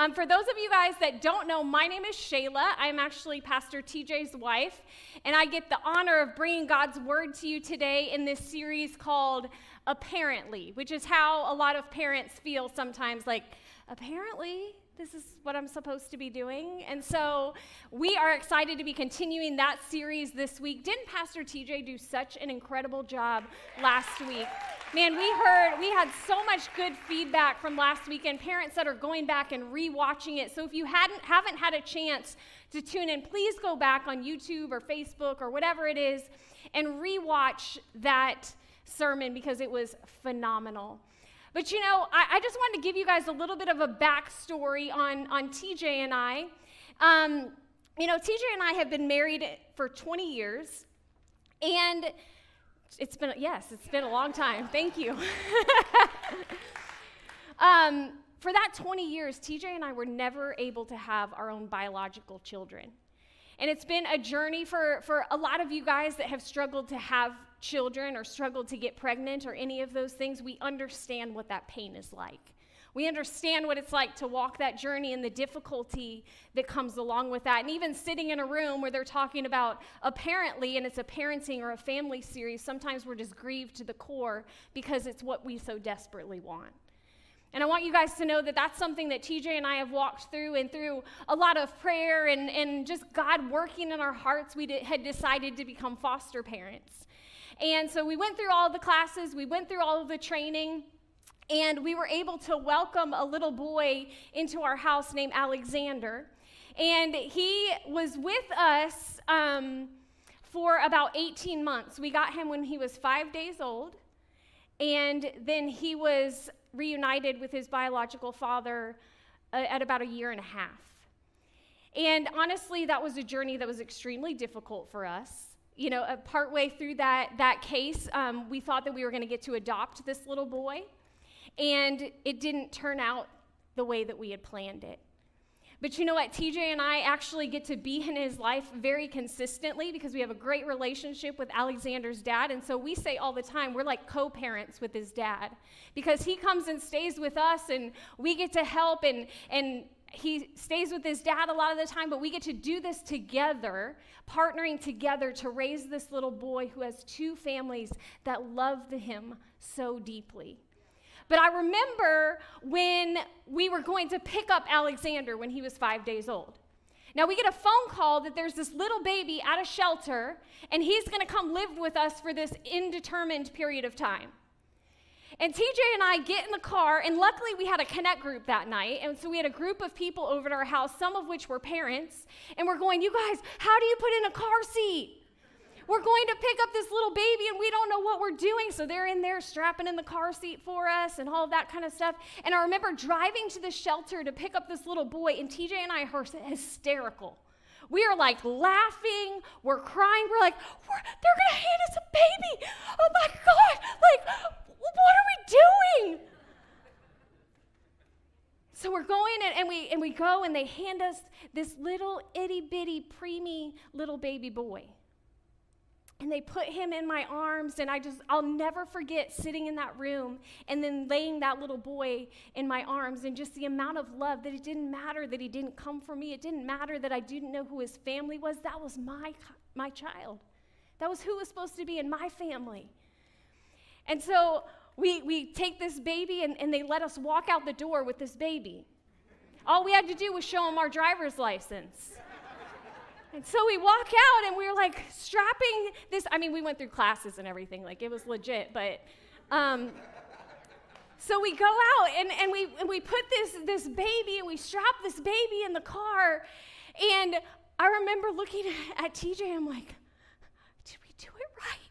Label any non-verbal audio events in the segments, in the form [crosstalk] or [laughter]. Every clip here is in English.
Um, for those of you guys that don't know, my name is Shayla. I'm actually Pastor TJ's wife, and I get the honor of bringing God's word to you today in this series called Apparently, which is how a lot of parents feel sometimes like, apparently, this is what I'm supposed to be doing. And so we are excited to be continuing that series this week. Didn't Pastor TJ do such an incredible job last week? Man, we heard, we had so much good feedback from last week, and parents that are going back and rewatching it. So if you hadn't, haven't had a chance to tune in, please go back on YouTube or Facebook or whatever it is and rewatch that sermon because it was phenomenal. But you know, I, I, just wanted to give you guys a little bit of a backstory on, on TJ and I. Um, you know, TJ and I have been married for 20 years, and it's been, yes, it's been a long time. Thank you. [laughs] um, for that 20 years, TJ and I were never able to have our own biological children. And it's been a journey for, for a lot of you guys that have struggled to have children or struggled to get pregnant or any of those things. We understand what that pain is like. We understand what it's like to walk that journey and the difficulty that comes along with that. And even sitting in a room where they're talking about apparently, and it's a parenting or a family series, sometimes we're just grieved to the core because it's what we so desperately want. And I want you guys to know that that's something that TJ and I have walked through, and through a lot of prayer and, and just God working in our hearts, we had decided to become foster parents. And so we went through all the classes, we went through all of the training, and we were able to welcome a little boy into our house named Alexander. And he was with us um, for about 18 months. We got him when he was five days old, and then he was reunited with his biological father uh, at about a year and a half. And honestly, that was a journey that was extremely difficult for us. You know, uh, partway through that, that case, um, we thought that we were going to get to adopt this little boy, and it didn't turn out the way that we had planned it. But you know what? TJ and I actually get to be in his life very consistently because we have a great relationship with Alexander's dad. And so we say all the time, we're like co parents with his dad because he comes and stays with us and we get to help and, and he stays with his dad a lot of the time, but we get to do this together, partnering together to raise this little boy who has two families that love him so deeply. But I remember when we were going to pick up Alexander when he was five days old. Now we get a phone call that there's this little baby at a shelter, and he's going to come live with us for this indeterminate period of time. And TJ and I get in the car, and luckily we had a connect group that night. And so we had a group of people over at our house, some of which were parents. And we're going, You guys, how do you put in a car seat? we're going to pick up this little baby and we don't know what we're doing. So they're in there strapping in the car seat for us and all of that kind of stuff. And I remember driving to the shelter to pick up this little boy, and TJ and I are hysterical. We are like laughing, we're crying, we're like, we're, they're gonna hand us a baby. Oh my God, like, what are we doing? So we're going and, and, we and we go and they hand us this little itty bitty preemie little baby boy. And they put him in my arms and i just i'll never forget sitting in that room and then laying that little boy in my arms and just the amount of love that it didn't matter that he didn't come for me. It didn't matter that i didn't know who his family was. That was my my child. That was who was supposed to be in my family and so we we take this baby and, and they let us walk out the door with this baby all we had to do was show them our driver's license and so we walk out and we are like strapping this. I mean, we went through classes and everything, like it was legit, but. Um, so we go out and, and, we, and we put this, this baby and we strap this baby in the car. And I remember looking [laughs] at TJ, I'm like, did we do it right?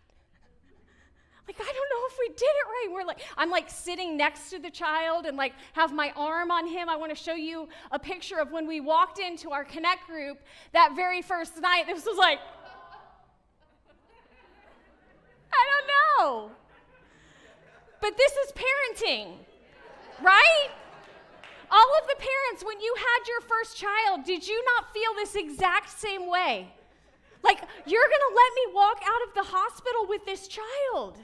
Like I don't know if we did it right. We're like, I'm like sitting next to the child and like have my arm on him. I want to show you a picture of when we walked into our connect group that very first night. This was like, I don't know. But this is parenting, right? All of the parents, when you had your first child, did you not feel this exact same way? Like, you're gonna let me walk out of the hospital with this child.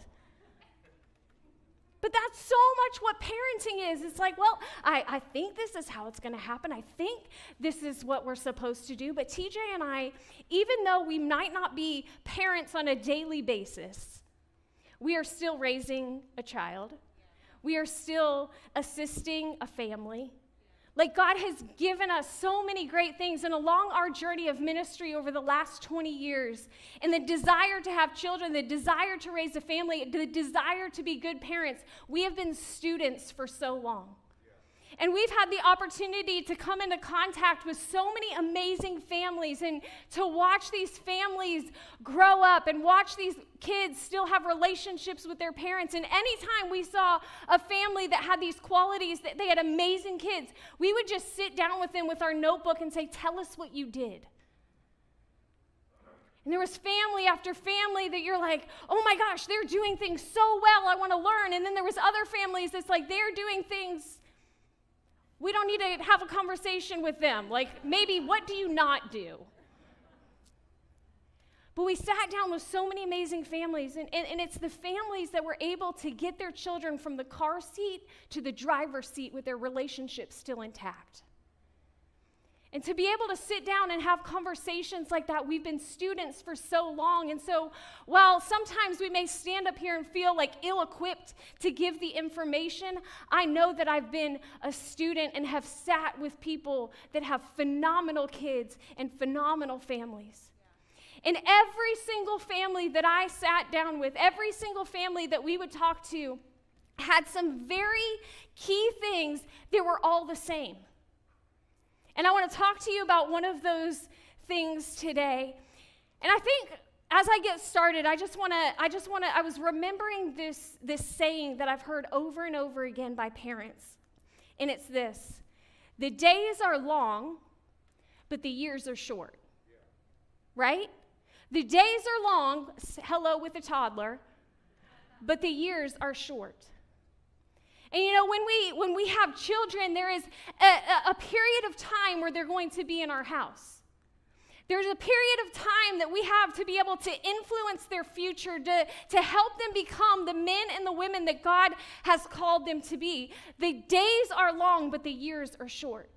But that's so much what parenting is. It's like, well, I, I think this is how it's going to happen. I think this is what we're supposed to do. But TJ and I, even though we might not be parents on a daily basis, we are still raising a child. We are still assisting a family. Like, God has given us so many great things. And along our journey of ministry over the last 20 years, and the desire to have children, the desire to raise a family, the desire to be good parents, we have been students for so long. And we've had the opportunity to come into contact with so many amazing families and to watch these families grow up and watch these kids still have relationships with their parents. And anytime we saw a family that had these qualities, that they had amazing kids, we would just sit down with them with our notebook and say, Tell us what you did. And there was family after family that you're like, oh my gosh, they're doing things so well, I want to learn. And then there was other families that's like they're doing things we don't need to have a conversation with them. Like, maybe what do you not do? But we sat down with so many amazing families, and, and, and, it's the families that were able to get their children from the car seat to the driver's seat with their relationship still intact. And to be able to sit down and have conversations like that, we've been students for so long. And so, while sometimes we may stand up here and feel like ill equipped to give the information, I know that I've been a student and have sat with people that have phenomenal kids and phenomenal families. And every single family that I sat down with, every single family that we would talk to, had some very key things that were all the same. And I want to talk to you about one of those things today. And I think as I get started, I just want to I just want to I was remembering this this saying that I've heard over and over again by parents. And it's this. The days are long, but the years are short. Right? The days are long, hello with a toddler, but the years are short. And you know, when we when we have children, there is a, a, period of time where they're going to be in our house. There's a period of time that we have to be able to influence their future, to, to help them become the men and the women that God has called them to be. The days are long, but the years are short.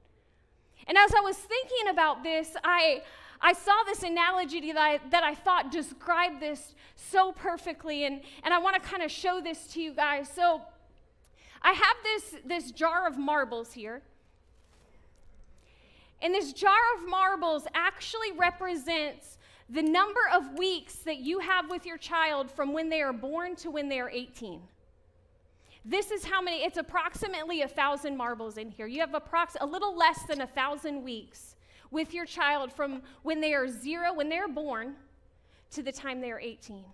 And as I was thinking about this, I, I saw this analogy that I, that I thought described this so perfectly, and, and I want to kind of show this to you guys. So, I have this, this jar of marbles here. And this jar of marbles actually represents the number of weeks that you have with your child from when they are born to when they are 18. This is how many, it's approximately a thousand marbles in here. You have approx- a little less than a thousand weeks with your child from when they are zero, when they're born, to the time they are 18.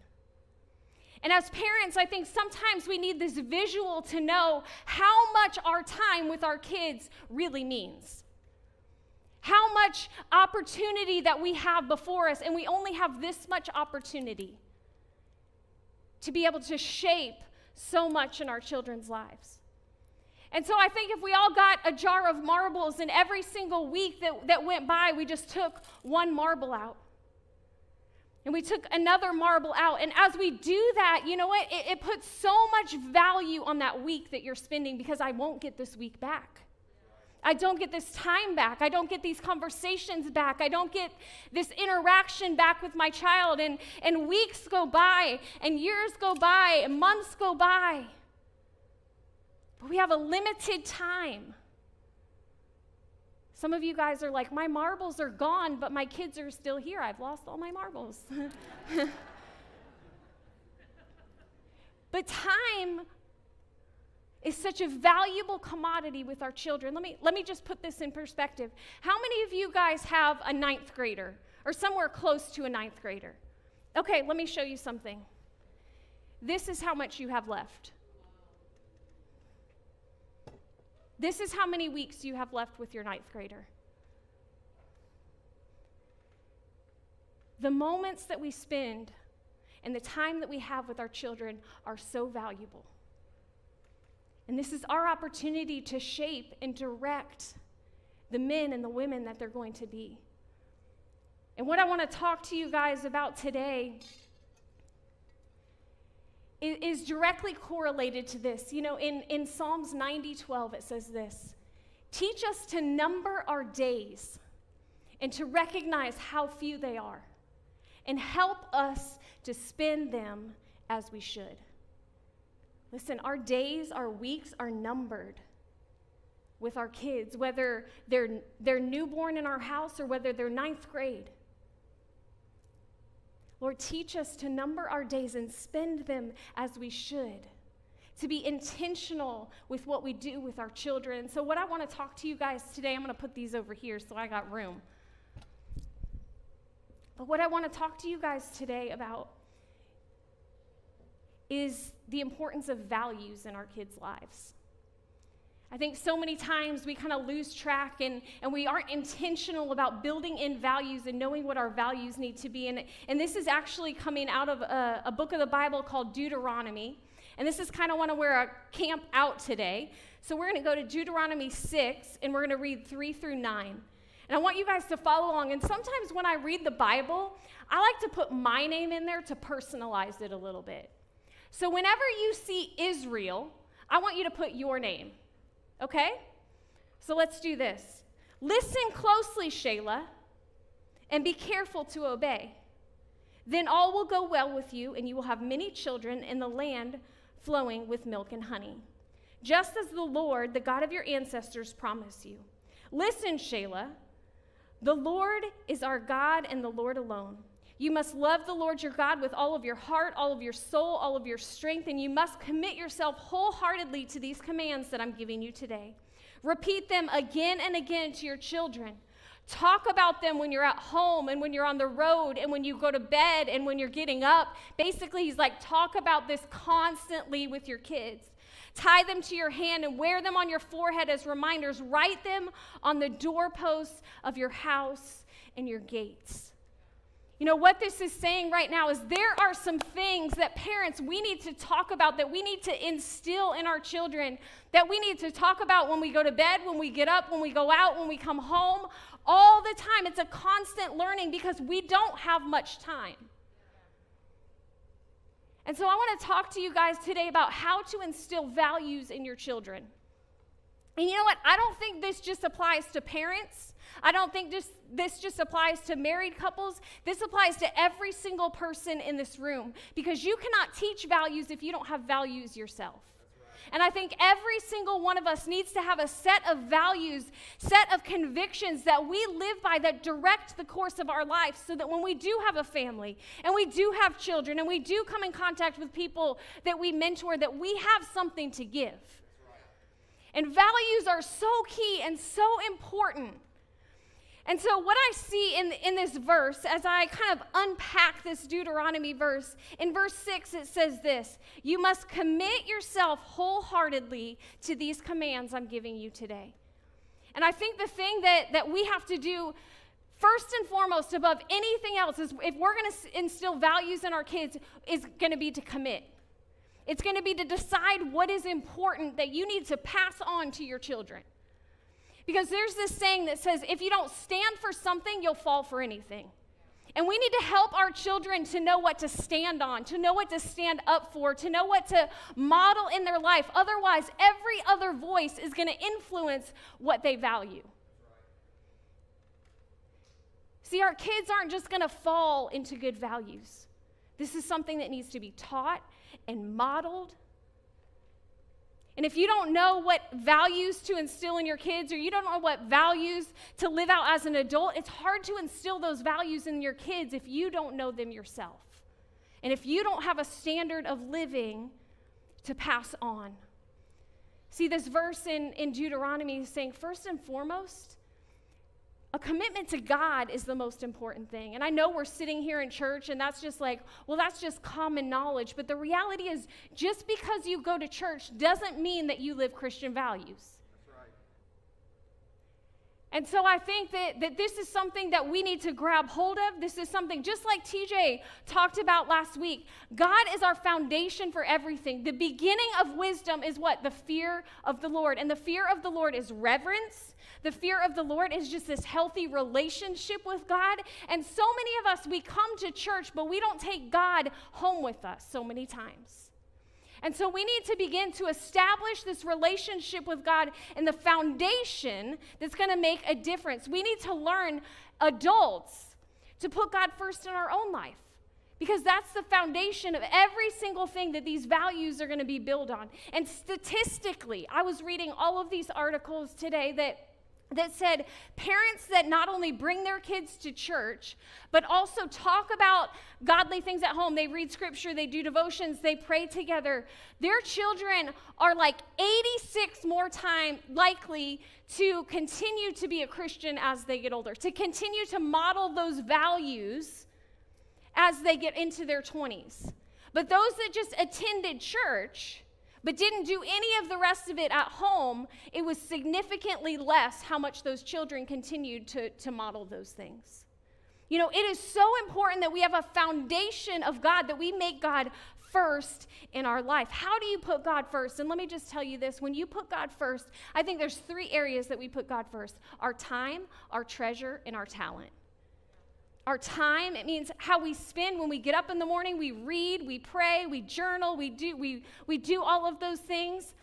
And as parents, I think sometimes we need this visual to know how much our time with our kids really means. How much opportunity that we have before us, and we only have this much opportunity to be able to shape so much in our children's lives. And so I think if we all got a jar of marbles and every single week that, that went by, we just took one marble out. And we took another marble out. And as we do that, you know what? It, it, puts so much value on that week that you're spending because I won't get this week back. I don't get this time back. I don't get these conversations back. I don't get this interaction back with my child. And, and weeks go by, and years go by, and months go by. But we have a limited time. Some of you guys are like, my marbles are gone, but my kids are still here. I've lost all my marbles. [laughs] but time is such a valuable commodity with our children. Let me, let me just put this in perspective. How many of you guys have a ninth grader or somewhere close to a ninth grader? Okay, let me show you something. This is how much you have left. This is how many weeks you have left with your ninth grader. The moments that we spend and the time that we have with our children are so valuable. And this is our opportunity to shape and direct the men and the women that they're going to be. And what I want to talk to you guys about today is, is directly correlated to this. You know, in, in Psalms 90 12, it says this Teach us to number our days and to recognize how few they are, and help us to spend them as we should. Listen, our days, our weeks are numbered with our kids, whether they're, they're newborn in our house or whether they're ninth grade. Lord, teach us to number our days and spend them as we should, to be intentional with what we do with our children. So, what I want to talk to you guys today, I'm going to put these over here so I got room. But what I want to talk to you guys today about is the importance of values in our kids' lives. I think so many times we kind of lose track and, and we aren't intentional about building in values and knowing what our values need to be. And, and this is actually coming out of a, a book of the Bible called Deuteronomy. And this is kind of want where I camp out today. So we're going to go to Deuteronomy 6 and we're going to read 3 through 9. And I want you guys to follow along. And sometimes when I read the Bible, I like to put my name in there to personalize it a little bit. So whenever you see Israel, I want you to put your name. Okay? So let's do this. Listen closely, Shayla, and be careful to obey. Then all will go well with you, and you will have many children in the land flowing with milk and honey, just as the Lord, the God of your ancestors, promised you. Listen, Shayla, the Lord is our God and the Lord alone. You must love the Lord your God with all of your heart, all of your soul, all of your strength, and you must commit yourself wholeheartedly to these commands that I'm giving you today. Repeat them again and again to your children. Talk about them when you're at home and when you're on the road and when you go to bed and when you're getting up. Basically, he's like, talk about this constantly with your kids. Tie them to your hand and wear them on your forehead as reminders. Write them on the doorposts of your house and your gates. You know, what this is saying right now is there are some things that parents we need to talk about, that we need to instill in our children, that we need to talk about when we go to bed, when we get up, when we go out, when we come home, all the time. It's a constant learning because we don't have much time. And so I want to talk to you guys today about how to instill values in your children. And you know what? I don't think this just applies to parents. I don't think this, this just applies to married couples. This applies to every single person in this room because you cannot teach values if you don't have values yourself. And I think every single one of us needs to have a set of values, set of convictions that we live by that direct the course of our life so that when we do have a family and we do have children and we do come in contact with people that we mentor, that we have something to give. And values are so key and so important. And so, what I see in, in this verse, as I kind of unpack this Deuteronomy verse, in verse 6, it says this You must commit yourself wholeheartedly to these commands I'm giving you today. And I think the thing that, that we have to do first and foremost, above anything else, is if we're going to instill values in our kids, is going to be to commit. It's going to be to decide what is important that you need to pass on to your children. Because there's this saying that says, if you don't stand for something, you'll fall for anything. And we need to help our children to know what to stand on, to know what to stand up for, to know what to model in their life. Otherwise, every other voice is going to influence what they value. See, our kids aren't just going to fall into good values. This is something that needs to be taught and modeled and if you don't know what values to instill in your kids, or you don't know what values to live out as an adult, it's hard to instill those values in your kids if you don't know them yourself. And if you don't have a standard of living to pass on. See, this verse in, in Deuteronomy is saying, first and foremost, a commitment to God is the most important thing. And I know we're sitting here in church and that's just like, well, that's just common knowledge. But the reality is, just because you go to church doesn't mean that you live Christian values. And so I think that, that this is something that we need to grab hold of. This is something, just like TJ talked about last week, God is our foundation for everything. The beginning of wisdom is what? The fear of the Lord. And the fear of the Lord is reverence. The fear of the Lord is just this healthy relationship with God. And so many of us, we come to church, but we don't take God home with us so many times. And so we need to begin to establish this relationship with God and the foundation that's going to make a difference. We need to learn, adults, to put God first in our own life because that's the foundation of every single thing that these values are going to be built on. And statistically, I was reading all of these articles today that that said parents that not only bring their kids to church, but also talk about godly things at home. They read scripture, they do devotions, they pray together. Their children are like 86 more time likely to continue to be a Christian as they get older, to continue to model those values as they get into their 20s. But those that just attended church, but didn't do any of the rest of it at home, it was significantly less how much those children continued to, to model those things. You know, it is so important that we have a foundation of God, that we make God first in our life. How do you put God first? And let me just tell you this when you put God first, I think there's three areas that we put God first our time, our treasure, and our talent our time. It means how we spend. When we get up in the morning we read we pray we journal we do we, we do all of those things.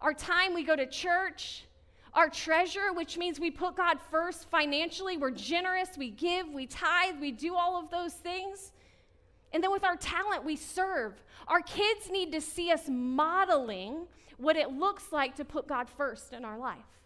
Our time we go to church. Our treasure which means we put god first financially. We're generous. We give we tithe we do all of those things. And then with our talent we serve. Our kids need to see us modeling what it looks like to put god first in our life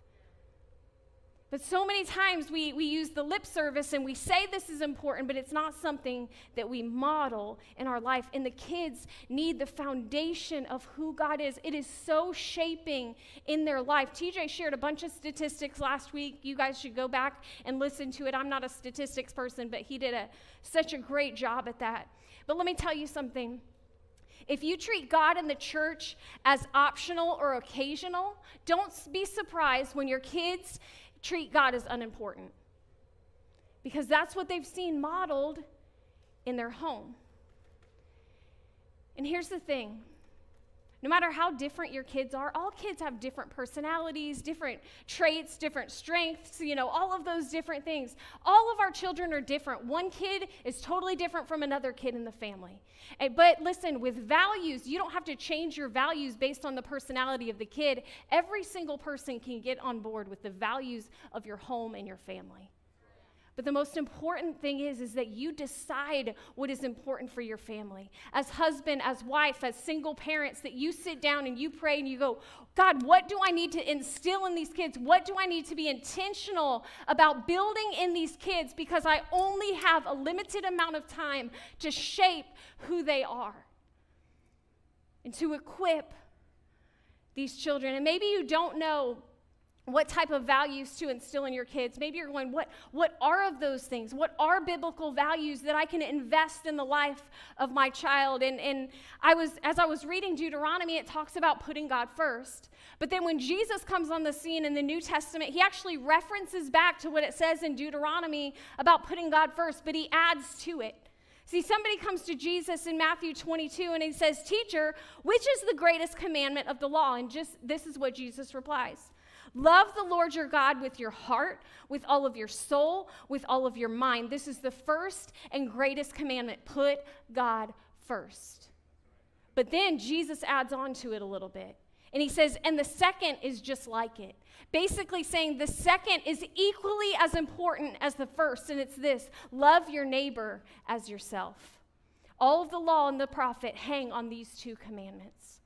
but so many times we, we use the lip service and we say this is important, but it's not something that we model in our life. And the kids need the foundation of who God is. It is so shaping in their life. TJ shared a bunch of statistics last week. You guys should go back and listen to it. I'm not a statistics person, but he did a, such a great job at that. But let me tell you something. If you treat God and the church as optional or occasional, don't be surprised when your kids treat God as unimportant because that's what they've seen modeled in their home. And here's the thing no matter how different your kids are, all kids have different personalities, different traits, different strengths, you know, all of those different things. All of our children are different. One kid is totally different from another kid in the family. Eh, but listen, with values, you don't have to change your values based on the personality of the kid. Every single person can get on board with the values of your home and your family. But the most important thing is, is that you decide what is important for your family. As husband, as wife, as single parents, that you sit down and you pray and you go, God, what do I need to instill in these kids? What do I need to be intentional about building in these kids? Because I only have a limited amount of time to shape who they are and to equip these children. And maybe you don't know what type of values to instill in your kids. Maybe you're going what what are of those things? What are biblical values that i can invest in the life of my child? And and i was as i was reading deuteronomy it talks about putting god first. But then when jesus comes on the scene in the new testament he actually references back to what it says in deuteronomy about putting god first but he adds to it. See, somebody comes to Jesus in Matthew 22 and he says, Teacher, which is the greatest commandment of the law? And just this is what Jesus replies Love the Lord your God with your heart, with all of your soul, with all of your mind. This is the first and greatest commandment. Put God first. But then Jesus adds on to it a little bit. And he says, and the second is just like it. Basically, saying the second is equally as important as the first, and it's this love your neighbor as yourself. All of the law and the prophet hang on these two commandments.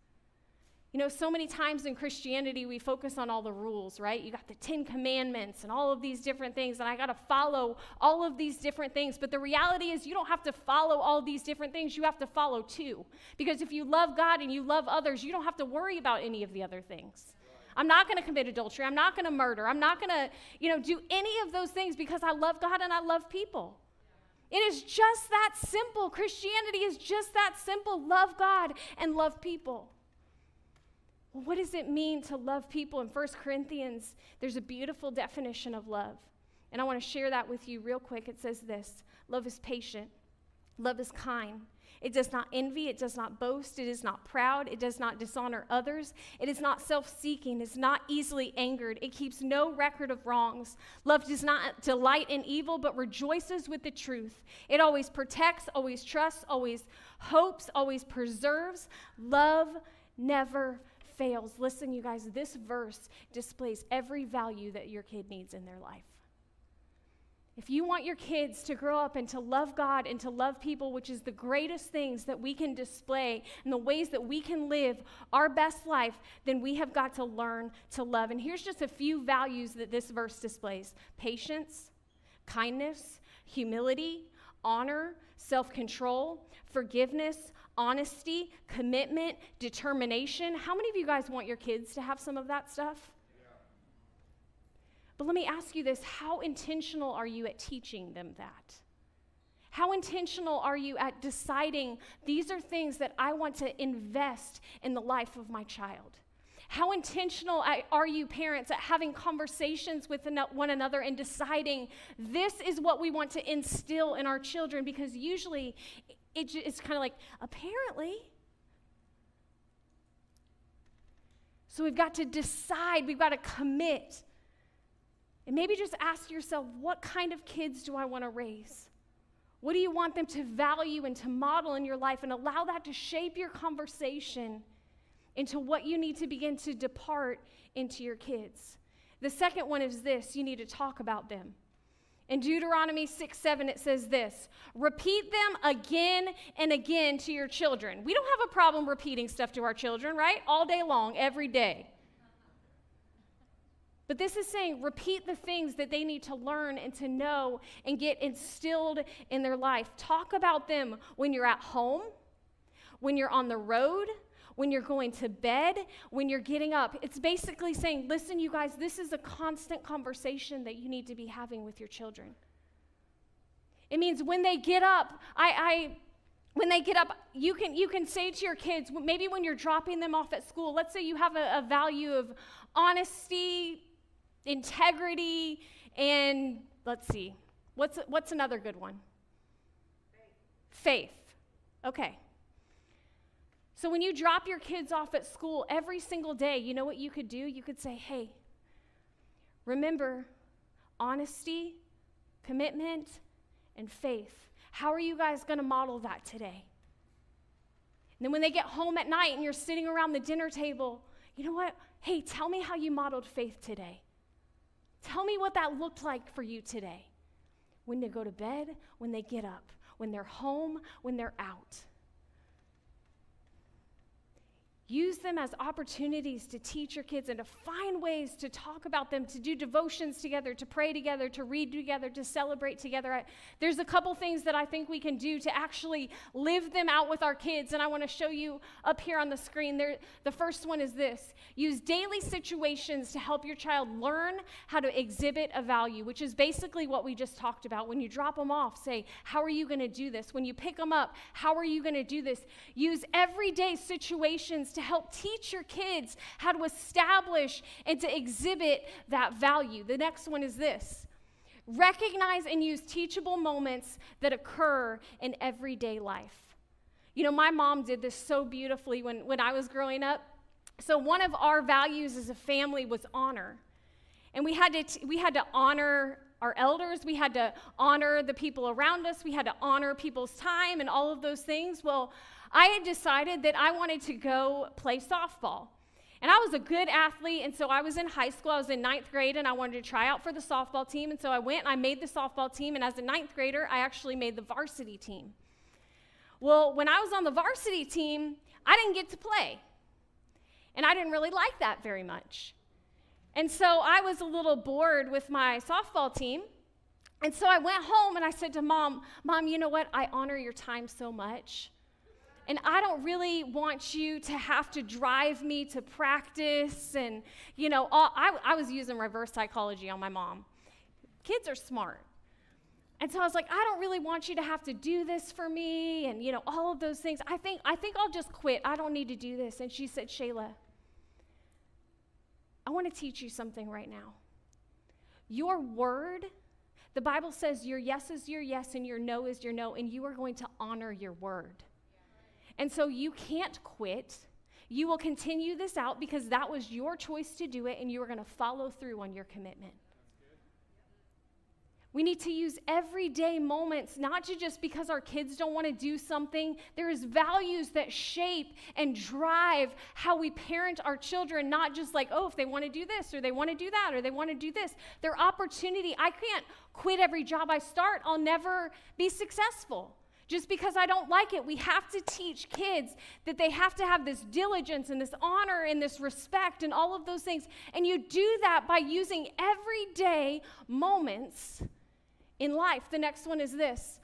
You know, so many times in Christianity, we focus on all the rules, right? You got the Ten Commandments and all of these different things, and I got to follow all of these different things. But the reality is, you don't have to follow all these different things. You have to follow two. Because if you love God and you love others, you don't have to worry about any of the other things. I'm not going to commit adultery. I'm not going to murder. I'm not going to, you know, do any of those things because I love God and I love people. It is just that simple. Christianity is just that simple. Love God and love people. What does it mean to love people? In 1 Corinthians, there's a beautiful definition of love. And I want to share that with you real quick. It says this Love is patient, love is kind. It does not envy, it does not boast, it is not proud, it does not dishonor others, it is not self seeking, it is not easily angered, it keeps no record of wrongs. Love does not delight in evil, but rejoices with the truth. It always protects, always trusts, always hopes, always preserves. Love never fails. Listen, you guys, this verse displays every value that your kid needs in their life. If you want your kids to grow up and to love God and to love people, which is the greatest things that we can display and the ways that we can live our best life, then we have got to learn to love. And here's just a few values that this verse displays patience, kindness, humility, honor, self control, forgiveness, honesty, commitment, determination. How many of you guys want your kids to have some of that stuff? But let me ask you this how intentional are you at teaching them that? How intentional are you at deciding these are things that I want to invest in the life of my child? How intentional are you, parents, at having conversations with one another and deciding this is what we want to instill in our children? Because usually it's kind of like, apparently. So we've got to decide, we've got to commit. And maybe just ask yourself what kind of kids do I want to raise? What do you want them to value and to model in your life? And allow that to shape your conversation into what you need to begin to depart into your kids. The second one is this you need to talk about them. In Deuteronomy 6 7, it says this repeat them again and again to your children. We don't have a problem repeating stuff to our children, right? All day long, every day. But this is saying repeat the things that they need to learn and to know and get instilled in their life. Talk about them when you're at home, when you're on the road, when you're going to bed, when you're getting up. It's basically saying, listen, you guys, this is a constant conversation that you need to be having with your children. It means when they get up, I, I when they get up, you can, you can say to your kids, maybe when you're dropping them off at school, let's say you have a, a value of honesty, integrity, and let's see, what's, what's another good one? Faith. Faith. Okay. So when you drop your kids off at school every single day, you know what you could do? You could say, hey, remember honesty, commitment, and faith. How are you guys going to model that today? And then when they get home at night and you're sitting around the dinner table, you know what? Hey, tell me how you modeled faith today. Tell me what that looked like for you today. When they go to bed, when they get up, when they're home, when they're out. Use them as opportunities to teach your kids and to find ways to talk about them, to do devotions together, to pray together, to read together, to celebrate together. There's a couple things that I think we can do to actually live them out with our kids, and I want to show you up here on the screen. There, the first one is this use daily situations to help your child learn how to exhibit a value, which is basically what we just talked about. When you drop them off, say, How are you going to do this? When you pick them up, how are you going to do this? Use everyday situations to help teach your kids how to establish and to exhibit that value. The next one is this recognize and use teachable moments that occur in everyday life. You know, my mom did this so beautifully when, when I was growing up. So, one of our values as a family was honor. And we had to, t- we had to honor our elders, we had to honor the people around us, we had to honor people's time and all of those things. Well, I had decided that I wanted to go play softball. And I was a good athlete, and so I was in high school. I was in ninth grade, and I wanted to try out for the softball team. And so I went and I made the softball team. And as a ninth grader, I actually made the varsity team. Well, when I was on the varsity team, I didn't get to play. And I didn't really like that very much. And so I was a little bored with my softball team. And so I went home and I said to mom, Mom, you know what? I honor your time so much. And I don't really want you to have to drive me to practice. And, you know, all, I, I was using reverse psychology on my mom. Kids are smart. And so I was like, I don't really want you to have to do this for me and, you know, all of those things. I think, I think I'll just quit. I don't need to do this. And she said, Shayla, I want to teach you something right now. Your word, the Bible says your yes is your yes and your no is your no, and you are going to honor your word. And so you can't quit. You will continue this out because that was your choice to do it and you are going to follow through on your commitment. We need to use everyday moments, not to just because our kids don't want to do something. There's values that shape and drive how we parent our children, not just like, oh, if they want to do this or they want to do that or they want to do this. Their opportunity, I can't quit every job I start, I'll never be successful. Just because I don't like it, we have to teach kids that they have to have this diligence and this honor and this respect and all of those things. And you do that by using everyday moments in life. The next one is this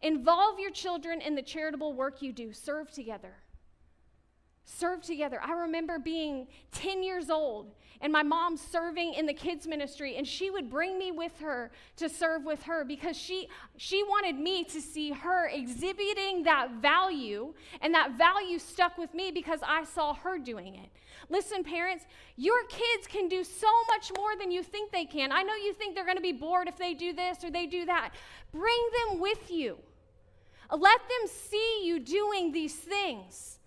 involve your children in the charitable work you do, serve together. Serve together. I remember being 10 years old and my mom serving in the kids ministry and she would bring me with her to serve with her because she she wanted me to see her exhibiting that value and that value stuck with me because I saw her doing it. Listen, parents, your kids can do so much more than you think they can. I know you think they're going to be bored if they do this or they do that. Bring them with you. Let them see you doing these things.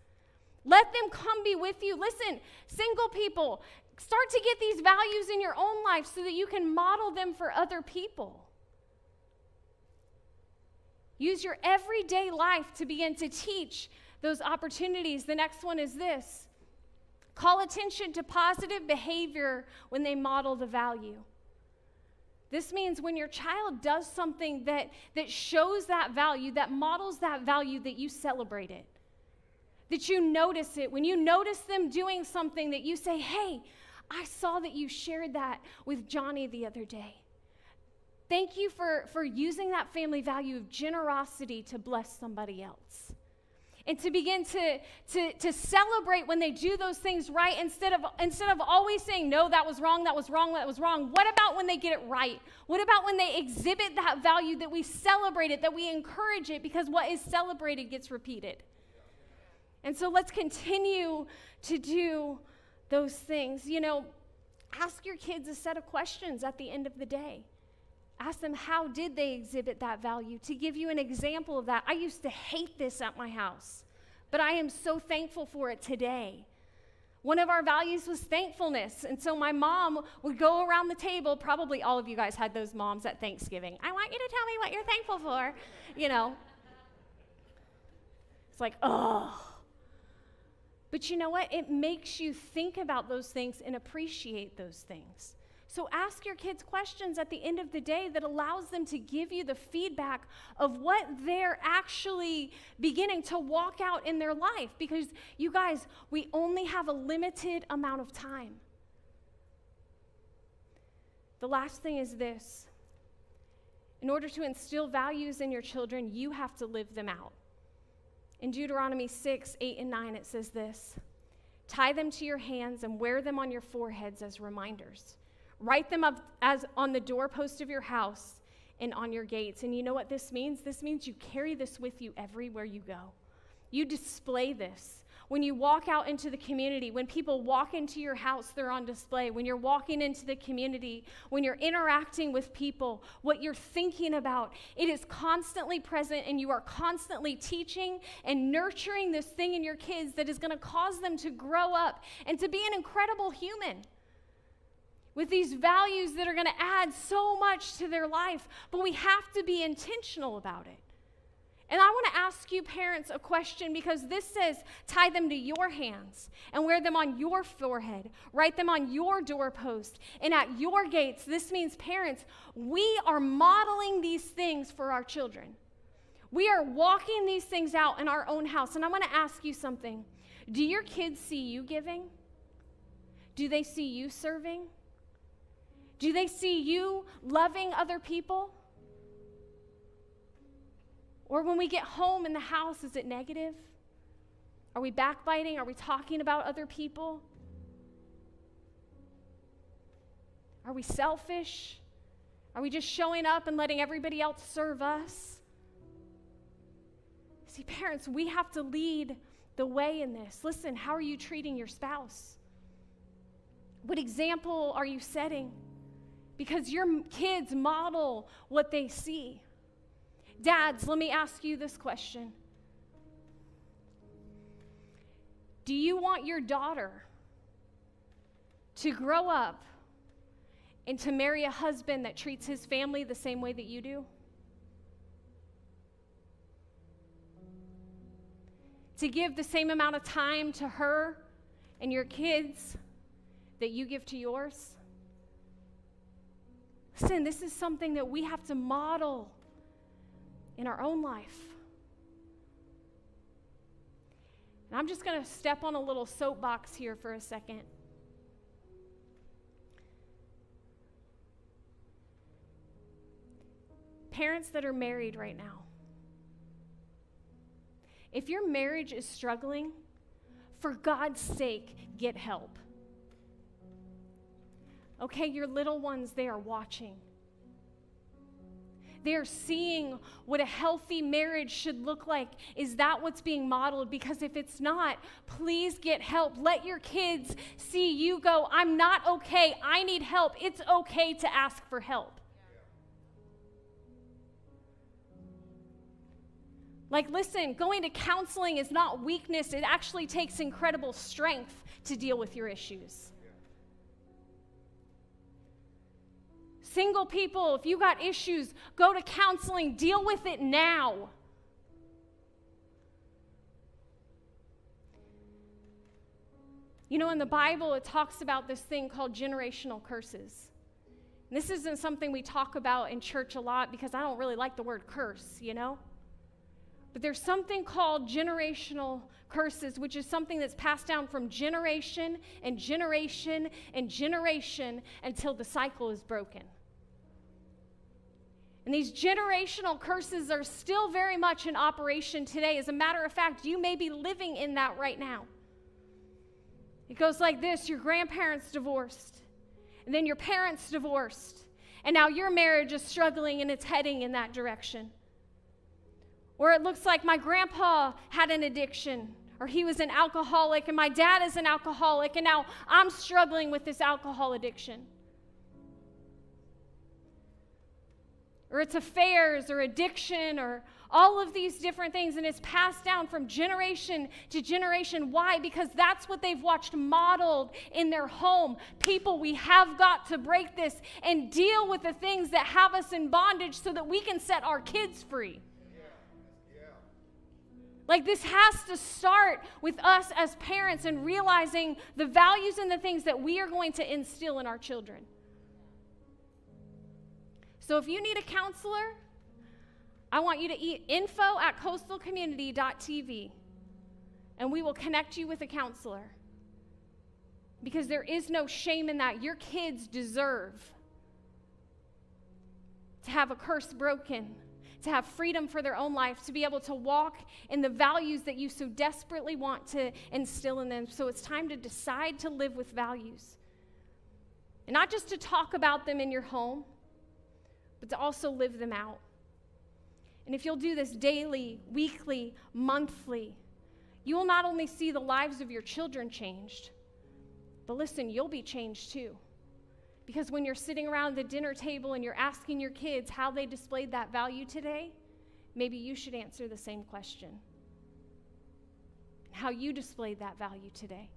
Let them come be with you. Listen, single people, start to get these values in your own life so that you can model them for other people. Use your everyday life to begin to teach those opportunities. The next one is this Call attention to positive behavior when they model the value. This means when your child does something that, that shows that value, that models that value, that you celebrate it. That you notice it. When you notice them doing something, that you say, hey, I saw that you shared that with Johnny the other day. Thank you for, for using that family value of generosity to bless somebody else and to begin to, to, to celebrate when they do those things right instead of, instead of always saying, no, that was wrong, that was wrong, that was wrong. What about when they get it right? What about when they exhibit that value, that we celebrate it, that we encourage it, because what is celebrated gets repeated? And so let's continue to do those things. You know, ask your kids a set of questions at the end of the day. Ask them how did they exhibit that value. To give you an example of that, I used to hate this at my house, but I am so thankful for it today. One of our values was thankfulness. And so my mom would go around the table. Probably all of you guys had those moms at Thanksgiving. I want you to tell me what you're thankful for. You know, it's like, oh. But you know what? It makes you think about those things and appreciate those things. So ask your kids questions at the end of the day that allows them to give you the feedback of what they're actually beginning to walk out in their life because you guys, we only have a limited amount of time. The last thing is this. In order to instill values in your children, you have to live them out. In Deuteronomy 6, 8, and 9, it says this Tie them to your hands and wear them on your foreheads as reminders. Write them up as on the doorpost of your house and on your gates. And you know what this means? This means you carry this with you everywhere you go. You display this. When you walk out into the community, when people walk into your house, they're on display. When you're walking into the community, when you're interacting with people, what you're thinking about, it is constantly present, and you are constantly teaching and nurturing this thing in your kids that is going to cause them to grow up and to be an incredible human with these values that are going to add so much to their life, but we have to be intentional about it. And I want to ask you, parents, a question because this says tie them to your hands and wear them on your forehead, write them on your doorpost and at your gates. This means, parents, we are modeling these things for our children. We are walking these things out in our own house. And I want to ask you something Do your kids see you giving? Do they see you serving? Do they see you loving other people? Or when we get home in the house, is it negative? Are we backbiting? Are we talking about other people? Are we selfish? Are we just showing up and letting everybody else serve us? See, parents, we have to lead the way in this. Listen, how are you treating your spouse? What example are you setting? because your kids model what they see. Dads, let me ask you this question Do you want your daughter to grow up and to marry a husband that treats his family the same way that you do? To give the same amount of time to her and your kids that you give to yours? Listen, this is something that we have to model in our own life. And I'm just going to step on a little soapbox here for a second. Parents that are married right now, if your marriage is struggling, for God's sake, get help. Okay, your little ones, they are watching. They're seeing what a healthy marriage should look like. Is that what's being modeled? Because if it's not, please get help. Let your kids see you go, I'm not okay. I need help. It's okay to ask for help. Like, listen, going to counseling is not weakness, it actually takes incredible strength to deal with your issues. Single people, if you got issues, go to counseling, deal with it now. You know, in the Bible, it talks about this thing called generational curses. And this isn't something we talk about in church a lot because I don't really like the word curse, you know? But there's something called generational curses, which is something that's passed down from generation and generation and generation until the cycle is broken. And these generational curses are still very much in operation today. As a matter of fact, you may be living in that right now. It goes like this your grandparents divorced, and then your parents divorced, and now your marriage is struggling and it's heading in that direction. Or it looks like my grandpa had an addiction, or he was an alcoholic, and my dad is an alcoholic, and now I'm struggling with this alcohol addiction. Or it's affairs or addiction or all of these different things, and it's passed down from generation to generation. Why? Because that's what they've watched modeled in their home. People, we have got to break this and deal with the things that have us in bondage so that we can set our kids free. Like, this has to start with us as parents and realizing the values and the things that we are going to instill in our children. So if you need a counselor, I want you to eat info at coastalcommunity.tv and we will connect you with a counselor. Because there is no shame in that. Your kids deserve to have a curse broken, to have freedom for their own life, to be able to walk in the values that you so desperately want to instill in them. So it's time to decide to live with values. And not just to talk about them in your home but to also live them out. And if you'll do this daily, weekly, monthly, you will not only see the lives of your children changed, but listen, you'll be changed too. Because when you're sitting around the dinner table and you're asking your kids how they displayed that value today, maybe you should answer the same question. How you displayed that value today.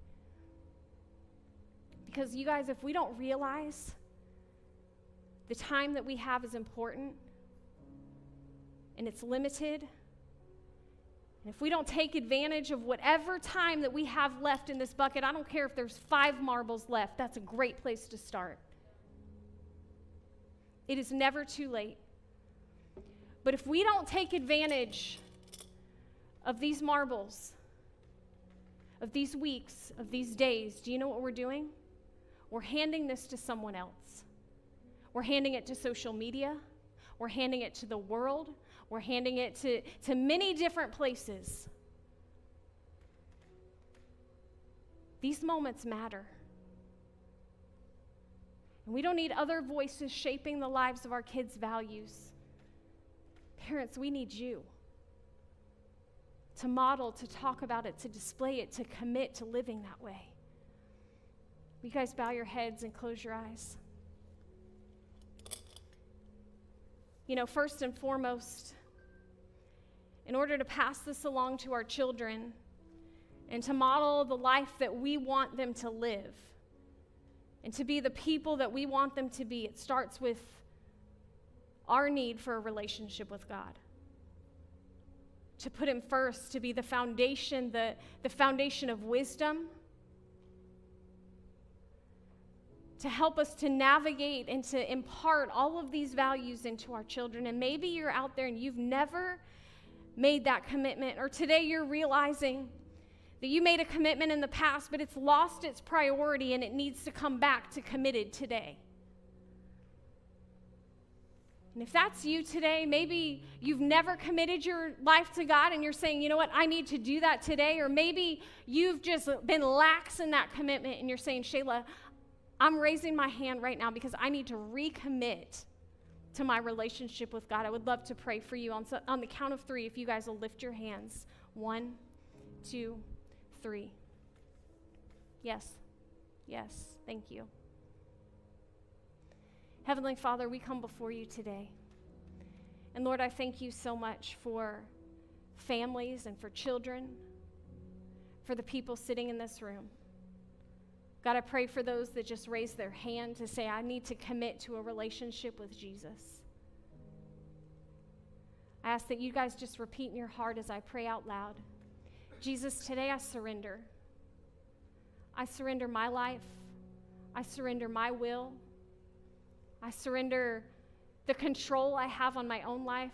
Because you guys, if we don't realize the time that we have is important and it's limited. And if we don't take advantage of whatever time that we have left in this bucket, I don't care if there's five marbles left, that's a great place to start. It is never too late. But if we don't take advantage of these marbles, of these weeks, of these days, do you know what we're doing? We're handing this to someone else. We're handing it to social media. We're handing it to the world. We're handing it to, to many different places. These moments matter. And we don't need other voices shaping the lives of our kids' values. Parents, we need you to model, to talk about it, to display it, to commit to living that way. You guys bow your heads and close your eyes. You know, first and foremost, in order to pass this along to our children and to model the life that we want them to live, and to be the people that we want them to be, it starts with our need for a relationship with God. To put Him first, to be the foundation, the, the foundation of wisdom, to help us to navigate and to impart all of these values into our children. And maybe you're out there and you've never made that commitment, or today you're realizing that you made a commitment in the past, but it's lost its priority and it needs to come back to committed today. And if that's you today, maybe you've never committed your life to God and you're saying, you know what, I need to do that today. Or maybe you've just been lax in that commitment and you're saying, Shayla, I'm raising my hand right now because I need to recommit to my relationship with God. I would love to pray for you on, on the count of three. If you guys will lift your hands one, two, three. Yes, yes, thank you. Heavenly Father, we come before you today. And Lord, I thank you so much for families and for children, for the people sitting in this room. God, I pray for those that just raise their hand to say, I need to commit to a relationship with Jesus. I ask that you guys just repeat in your heart as I pray out loud Jesus, today I surrender. I surrender my life. I surrender my will. I surrender the control I have on my own life.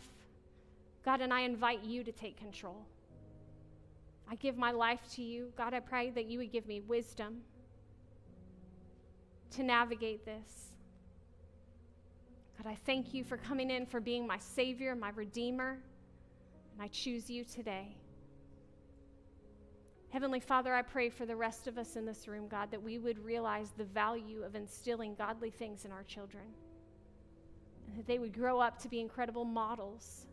God, and I invite you to take control. I give my life to you. God, I pray that you would give me wisdom to navigate this. God, I thank you for coming in, for being my Savior, my Redeemer, and I choose you today. Heavenly Father, I pray for the rest of us in this room, God, that we would realize the value of instilling godly things in our children, and that they would grow up to be incredible models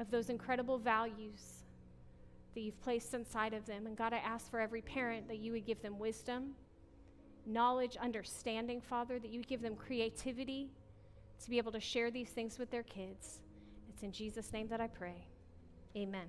of those incredible values that you've placed inside of them. And God, I ask for every parent that you would give them wisdom knowledge, understanding, Father, that you give them creativity to be able to share these things with their kids. It's in Jesus' name that I pray. Amen.